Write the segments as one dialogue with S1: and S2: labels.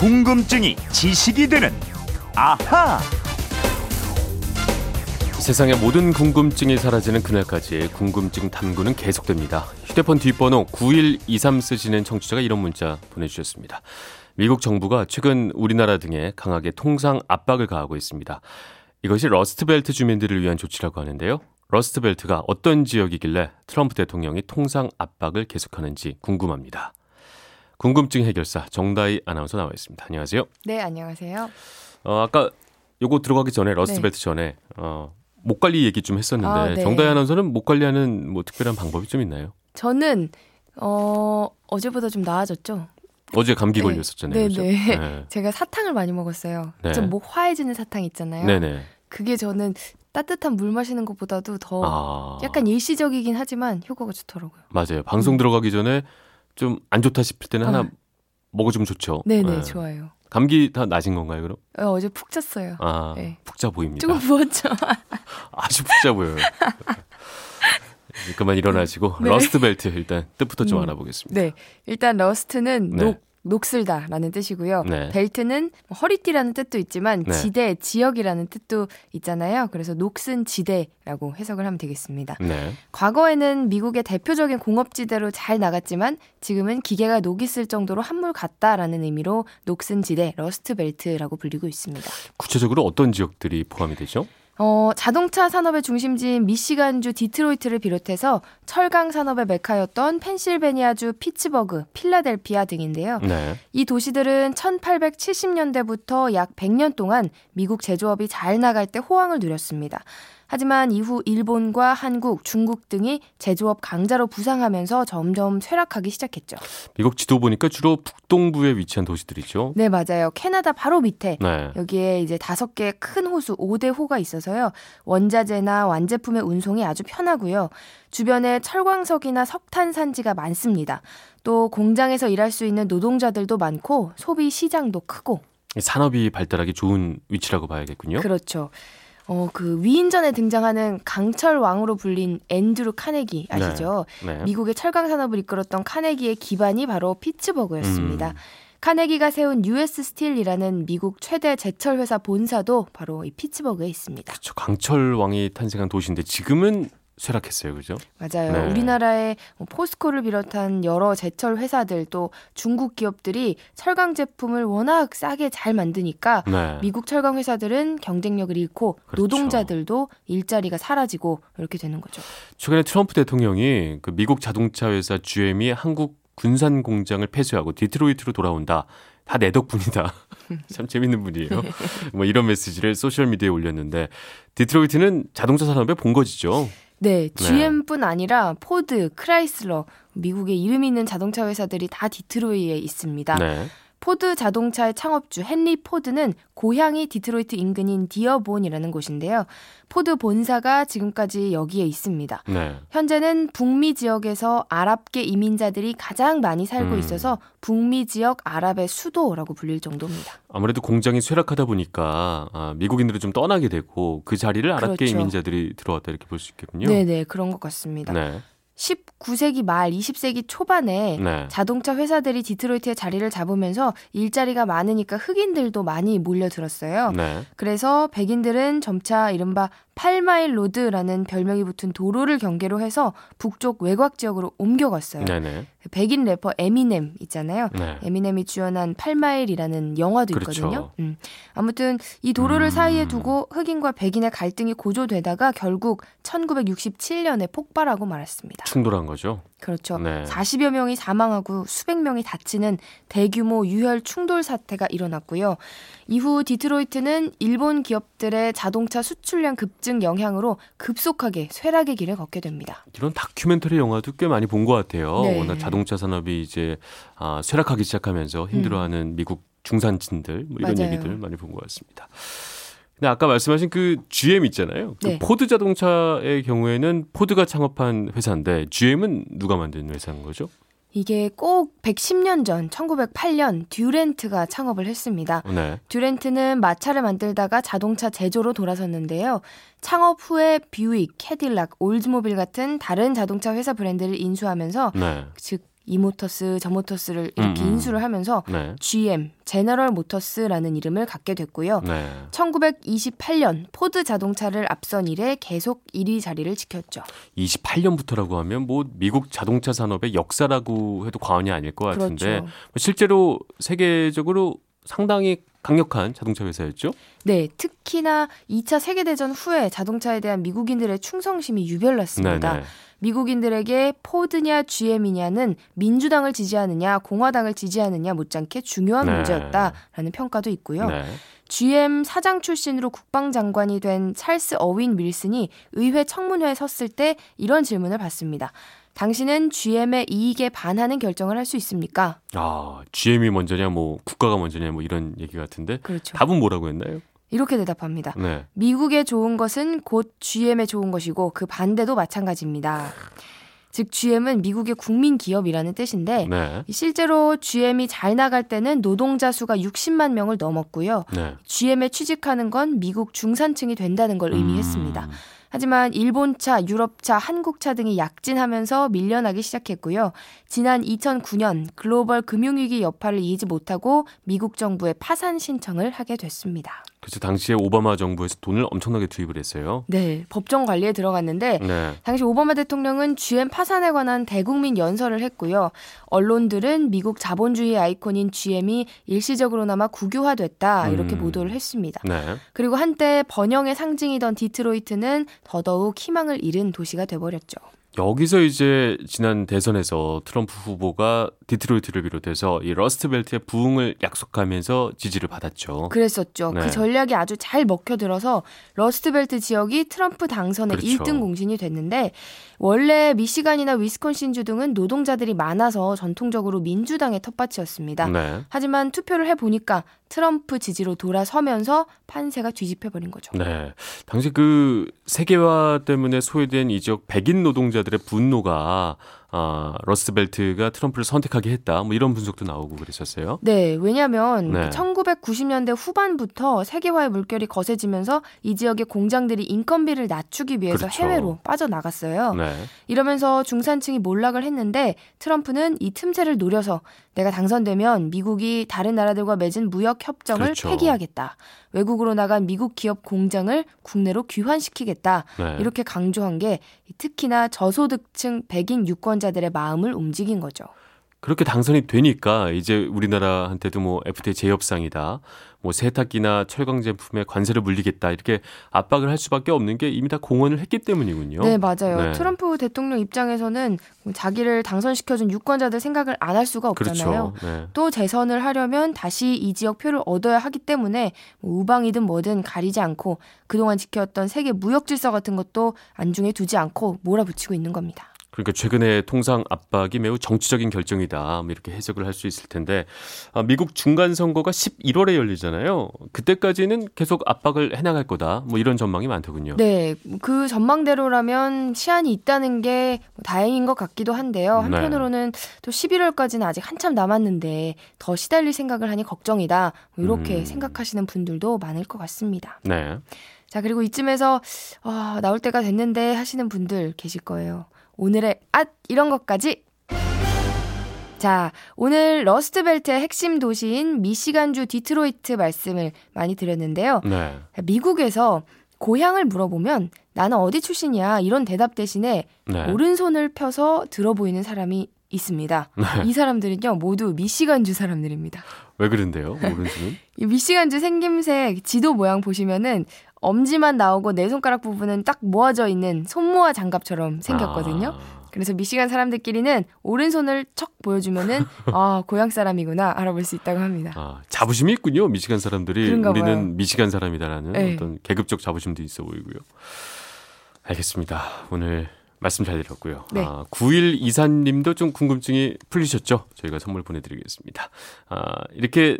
S1: 궁금증이 지식이 되는 아하.
S2: 세상의 모든 궁금증이 사라지는 그날까지 궁금증 탐구는 계속됩니다. 휴대폰 뒷번호 9123 쓰시는 청취자가 이런 문자 보내주셨습니다. 미국 정부가 최근 우리나라 등에 강하게 통상 압박을 가하고 있습니다. 이것이 러스트벨트 주민들을 위한 조치라고 하는데요. 러스트벨트가 어떤 지역이길래 트럼프 대통령이 통상 압박을 계속하는지 궁금합니다. 궁금증 해결사 정다희 아나운서 나와 있습니다. 안녕하세요.
S3: 네, 안녕하세요.
S2: 어, 아까 요거 들어가기 전에 러스트벨트
S3: 네.
S2: 전에 어, 목 관리 얘기 좀 했었는데
S3: 아, 네.
S2: 정다희 아나운서는 목 관리하는 뭐 특별한 방법이 좀 있나요?
S3: 저는 어 어제보다 좀 나아졌죠.
S2: 어제 감기
S3: 네.
S2: 걸렸었잖아요.
S3: 네,
S2: 그죠?
S3: 네.
S2: 네.
S3: 제가 사탕을 많이 먹었어요.
S2: 네.
S3: 좀목 화해지는 사탕 있잖아요.
S2: 네네.
S3: 그게 저는 따뜻한 물 마시는 것보다도 더
S2: 아,
S3: 약간 일시적이긴 하지만 효과가 좋더라고요.
S2: 맞아요. 방송
S3: 음.
S2: 들어가기 전에 좀 안 좋다 싶을 때는 하나
S3: 어.
S2: 먹어주면 좋죠.
S3: 네, 네,
S2: 네.
S3: 좋아요.
S2: 감기 다 나신 건가요, 그럼?
S3: 어, 어제 푹 잤어요.
S2: 아,
S3: 네.
S2: 푹자 보입니다.
S3: 조금 부었죠.
S2: 아주 푹자 보여요. 그만 일어나시고
S3: 네.
S2: Rust Belt 일단 뜻부터 좀
S3: 음.
S2: 알아보겠습니다.
S3: 네, 일단 rust는
S2: 네.
S3: 녹 녹슬다라는 뜻이고요.
S2: 네.
S3: 벨트는 뭐 허리띠라는 뜻도 있지만
S2: 네.
S3: 지대, 지역이라는 뜻도 있잖아요. 그래서 녹슨 지대라고 해석을 하면 되겠습니다.
S2: 네.
S3: 과거에는 미국의 대표적인 공업지대로 잘 나갔지만 지금은 기계가 녹이 슬 정도로 한물갔다라는 의미로 녹슨 지대, Rust Belt라고 불리고 있습니다.
S2: 구체적으로 어떤 지역들이 포함이 되죠?
S3: 어, 자동차 산업의 중심지인 미시간주 디트로이트를 비롯해서 철강 산업의 메카였던 펜실베니아주 피츠버그, 필라델피아 등인데요.
S2: 네.
S3: 이 도시들은 1870년대부터 약 100년 동안 미국 제조업이 잘 나갈 때 호황을 누렸습니다. 하지만 이후 일본과 한국, 중국 등이 제조업 강자로 부상하면서 점점 쇠락하기 시작했죠.
S2: 미국 지도 보니까 주로 북동부에 위치한 도시들이죠.
S3: 네, 맞아요. 캐나다 바로 밑에
S2: 네.
S3: 여기에 이제 다섯 개 큰 호수 5대 호가 있어서요. 원자재나 완제품의 운송이 아주 편하고요. 주변에 철광석이나 석탄 산지가 많습니다. 또 공장에서 일할 수 있는 노동자들도 많고 소비 시장도 크고
S2: 산업이 발달하기 좋은 위치라고 봐야겠군요.
S3: 그렇죠. 어, 그 위인전에 등장하는 강철 왕으로 불린 앤드루 카네기 아시죠?
S2: 네.
S3: 미국의 철강 산업을 이끌었던 카네기의 기반이 바로 피츠버그였습니다.
S2: 음.
S3: 카네기가 세운 US 스틸이라는 미국 최대 제철 회사 본사도 바로 이 피츠버그에 있습니다.
S2: 그렇죠. 강철 왕이 탄생한 도시인데 지금은 쇠락했어요, 그죠?
S3: 맞아요.
S2: 네.
S3: 우리나라의 뭐 포스코를 비롯한 여러 제철 회사들 또 중국 기업들이 철강 제품을 워낙 싸게 잘 만드니까
S2: 네.
S3: 미국 철강 회사들은 경쟁력을 잃고
S2: 그렇죠.
S3: 노동자들도 일자리가 사라지고 이렇게 되는 거죠.
S2: 최근에 트럼프 대통령이 그 미국 자동차 회사 GM이 한국 군산 공장을 폐쇄하고 디트로이트로 돌아온다. 다 내 덕분이다. 참 재밌는 분이에요. 뭐 이런 메시지를 소셜 미디어에 올렸는데 디트로이트는 자동차 산업의 본거지죠.
S3: 네, GM뿐 아니라 포드, 크라이슬러, 미국의 이름 있는 자동차 회사들이 다 디트로이트에 있습니다.
S2: 네.
S3: 포드 자동차의 창업주 헨리 포드는 고향이 디트로이트 인근인 디어본이라는 곳인데요. 포드 본사가 지금까지 여기에 있습니다.
S2: 네.
S3: 현재는 북미 지역에서 아랍계 이민자들이 가장 많이 살고
S2: 음.
S3: 있어서 북미 지역 아랍의 수도라고 불릴 정도입니다.
S2: 아무래도 공장이 쇠락하다 보니까 아, 미국인들이 좀 떠나게 되고 그 자리를 아랍계
S3: 그렇죠.
S2: 이민자들이 들어왔다 이렇게 볼 수 있겠군요.
S3: 네네, 그런 것 같습니다.
S2: 네.
S3: 19세기 말 20세기 초반에
S2: 네.
S3: 자동차 회사들이 디트로이트에 자리를 잡으면서 일자리가 많으니까 흑인들도 많이 몰려들었어요.
S2: 네.
S3: 그래서 백인들은 점차 이른바 8마일 로드라는 별명이 붙은 도로를 경계로 해서 북쪽 외곽 지역으로 옮겨갔어요.
S2: 네네.
S3: 백인 래퍼 에미넴 있잖아요.
S2: 네.
S3: 에미넴이 주연한 8마일이라는 영화도
S2: 그렇죠.
S3: 있거든요. 음. 아무튼 이 도로를
S2: 음.
S3: 사이에 두고 흑인과 백인의 갈등이 고조되다가 결국 1967년에 폭발하고 말았습니다.
S2: 충돌한 거죠.
S3: 그렇죠.
S2: 네.
S3: 40여 명이 사망하고 수백 명이 다치는 대규모 유혈 충돌 사태가 일어났고요. 이후 디트로이트는 일본 기업들의 자동차 수출량 급증 영향으로 급속하게 쇠락의 길을 걷게 됩니다.
S2: 이런 다큐멘터리 영화도 꽤 많이 본 것 같아요.
S3: 네.
S2: 워낙 자동차 산업이 이제 아, 쇠락하기 시작하면서 힘들어하는 미국 중산층들 뭐 이런
S3: 음. 맞아요.
S2: 얘기들 많이 본 것 같습니다. 근데 아까 말씀하신 그 GM 있잖아요. 그
S3: 네.
S2: 포드 자동차의 경우에는 포드가 창업한 회사인데 GM은 누가 만든 회사인 거죠?
S3: 이게 꼭 110년 전 1908년 듀렌트가 창업을 했습니다.
S2: 네.
S3: 듀렌트는 마차를 만들다가 자동차 제조로 돌아섰는데요. 창업 후에 뷰익, 캐딜락, 올즈모빌 같은 다른 자동차 회사 브랜드를 인수하면서
S2: 네.
S3: 즉 이 Motors, 저 Motors를 이렇게
S2: 음, 음.
S3: 인수를 하면서
S2: 네.
S3: GM, 제너럴 모터스라는 이름을 갖게 됐고요.
S2: 네.
S3: 1928년 포드 자동차를 앞선 이래 계속 1위 자리를 지켰죠.
S2: 28년부터라고 하면 뭐 미국 자동차 산업의 역사라고 해도 과언이 아닐 것 같은데
S3: 그렇죠.
S2: 뭐 실제로 세계적으로 상당히 강력한 자동차 회사였죠.
S3: 네, 특히나 2차 세계대전 후에 자동차에 대한 미국인들의 충성심이 유별났습니다.
S2: 네네.
S3: 미국인들에게 포드냐 GM이냐는 민주당을 지지하느냐 공화당을 지지하느냐 못지않게 중요한
S2: 네.
S3: 문제였다라는 평가도 있고요.
S2: 네.
S3: GM 사장 출신으로 국방장관이 된 찰스 어윈 윌슨이 의회 청문회에 섰을 때 이런 질문을 받습니다. 당신은 GM의 이익에 반하는 결정을 할 수 있습니까?
S2: 아, GM이 먼저냐 뭐 국가가 먼저냐 뭐 이런 얘기 같은데
S3: 그렇죠.
S2: 답은 뭐라고 했나요?
S3: 이렇게 대답합니다.
S2: 네.
S3: 미국에 좋은 것은 곧 GM에 좋은 것이고 그 반대도 마찬가지입니다. 즉 GM은 미국의 국민 기업이라는 뜻인데
S2: 네.
S3: 실제로 GM이 잘 나갈 때는 노동자 수가 60만 명을 넘었고요.
S2: 네.
S3: GM에 취직하는 건 미국 중산층이 된다는 걸 의미했습니다.
S2: 음,
S3: 하지만 일본차, 유럽차, 한국차 등이 약진하면서 밀려나기 시작했고요. 지난 2009년 글로벌 금융위기 여파를 이기지 못하고 미국 정부에 파산 신청을 하게 됐습니다.
S2: 그래서 당시에 오바마 정부에서 돈을 엄청나게 투입을 했어요.
S3: 네, 법정 관리에 들어갔는데
S2: 네.
S3: 당시 오바마 대통령은 GM 파산에 관한 대국민 연설을 했고요. 언론들은 미국 자본주의 아이콘인 GM이 일시적으로나마 국유화됐다 이렇게
S2: 음.
S3: 보도를 했습니다.
S2: 네.
S3: 그리고 한때 번영의 상징이던 디트로이트는 더더욱 희망을 잃은 도시가 돼버렸죠.
S2: 여기서 이제 지난 대선에서 트럼프 후보가 디트로이트를 비롯해서 이 Rust Belt의 부흥을 약속하면서 지지를 받았죠.
S3: 그랬었죠.
S2: 네.
S3: 그 전략이 아주 잘 먹혀들어서 Rust Belt 지역이 트럼프 당선의
S2: 그렇죠.
S3: 1등 공신이 됐는데 원래 미시간이나 위스콘신주 등은 노동자들이 많아서 전통적으로 민주당의 텃밭이었습니다.
S2: 네.
S3: 하지만 투표를 해보니까 트럼프 지지로 돌아서면서 판세가 뒤집혀버린 거죠.
S2: 네. 당시 그 세계화 때문에 소외된 이 지역 백인 노동자들의 분노가 아, Rust Belt가 트럼프를 선택하게 했다. 뭐 이런 분석도 나오고 그랬었어요.
S3: 네, 왜냐하면
S2: 네.
S3: 1990년대 후반부터 세계화의 물결이 거세지면서 이 지역의 공장들이 인건비를 낮추기 위해서
S2: 그렇죠.
S3: 해외로 빠져나갔어요.
S2: 네.
S3: 이러면서 중산층이 몰락을 했는데 트럼프는 이 틈새를 노려서 내가 당선되면 미국이 다른 나라들과 맺은 무역 협정을
S2: 그렇죠.
S3: 폐기하겠다. 외국으로 나간 미국 기업 공장을 국내로 귀환시키겠다.
S2: 네.
S3: 이렇게 강조한 게 특히나 저소득층 백인 유권자들의 마음을 움직인 거죠.
S2: 그렇게 당선이 되니까 이제 우리나라한테도 뭐 FTA 재협상이다. 뭐 세탁기나 철강 제품에 관세를 물리겠다. 이렇게 압박을 할 수밖에 없는 게 이미 다 공언을 했기 때문이군요.
S3: 네, 맞아요.
S2: 네.
S3: 트럼프 대통령 입장에서는 자기를 당선시켜준 유권자들 생각을 안 할 수가 없잖아요.
S2: 그렇죠. 네.
S3: 또 재선을 하려면 다시 이 지역 표를 얻어야 하기 때문에 뭐 우방이든 뭐든 가리지 않고 그동안 지켜왔던 세계 무역 질서 같은 것도 안중에 두지 않고 몰아붙이고 있는 겁니다.
S2: 그러니까 최근에 통상 압박이 매우 정치적인 결정이다. 뭐 이렇게 해석을 할 수 있을 텐데 아, 미국 중간 선거가 11월에 열리잖아요. 그때까지는 계속 압박을 해나갈 거다. 뭐 이런 전망이 많더군요.
S3: 네, 그 전망대로라면 시한이 있다는 게 다행인 것 같기도 한데요.
S2: 네.
S3: 한편으로는 또 11월까지는 아직 한참 남았는데 더 시달릴 생각을 하니 걱정이다. 뭐 이렇게
S2: 음.
S3: 생각하시는 분들도 많을 것 같습니다.
S2: 네.
S3: 자, 그리고 이쯤에서 아, 나올 때가 됐는데 하시는 분들 계실 거예요. 오늘의 앗 이런 것까지 자, 오늘 Rust Belt의 핵심 도시인 미시간주 디트로이트 말씀을 많이 드렸는데요.
S2: 네.
S3: 미국에서 고향을 물어보면 나는 어디 출신이야 이런 대답 대신에
S2: 네.
S3: 오른손을 펴서 들어 보이는 사람이 있습니다.
S2: 네.
S3: 이 사람들은요 모두 미시간주 사람들입니다.
S2: 왜 그런데요? 오른손은?
S3: 이 미시간주 생김새 지도 모양 보시면은 엄지만 나오고 네 손가락 부분은 딱 모아져 있는 손모아 장갑처럼 생겼거든요.
S2: 아,
S3: 그래서 미시간 사람들끼리는 오른손을 척 보여주면은 아 고향 사람이구나 알아볼 수 있다고 합니다.
S2: 아, 자부심이 있군요. 미시간 사람들이 우리는
S3: 봐요.
S2: 미시간 사람이다라는
S3: 네.
S2: 어떤 계급적 자부심도 있어 보이고요. 알겠습니다. 오늘 말씀 잘 들었고요.
S3: 네.
S2: 아, 9일 이사님도 좀 궁금증이 풀리셨죠? 저희가 선물 보내드리겠습니다. 아, 이렇게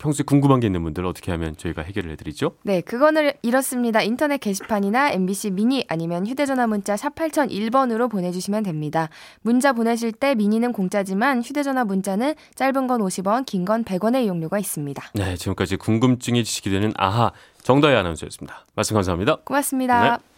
S2: 평소에 궁금한 게 있는 분들 어떻게 하면 저희가 해결을 해드리죠?
S3: 네, 그거는 이렇습니다. 인터넷 게시판이나 MBC 미니 아니면 휴대전화 문자 샵 8001번으로 보내주시면 됩니다. 문자 보내실 때 미니는 공짜지만 휴대전화 문자는 짧은 건 50원, 긴 건 100원의 이용료가 있습니다.
S2: 네, 지금까지 궁금증이 지식이 되는 아하 정다혜 아나운서였습니다. 말씀 감사합니다.
S3: 고맙습니다.
S2: 네.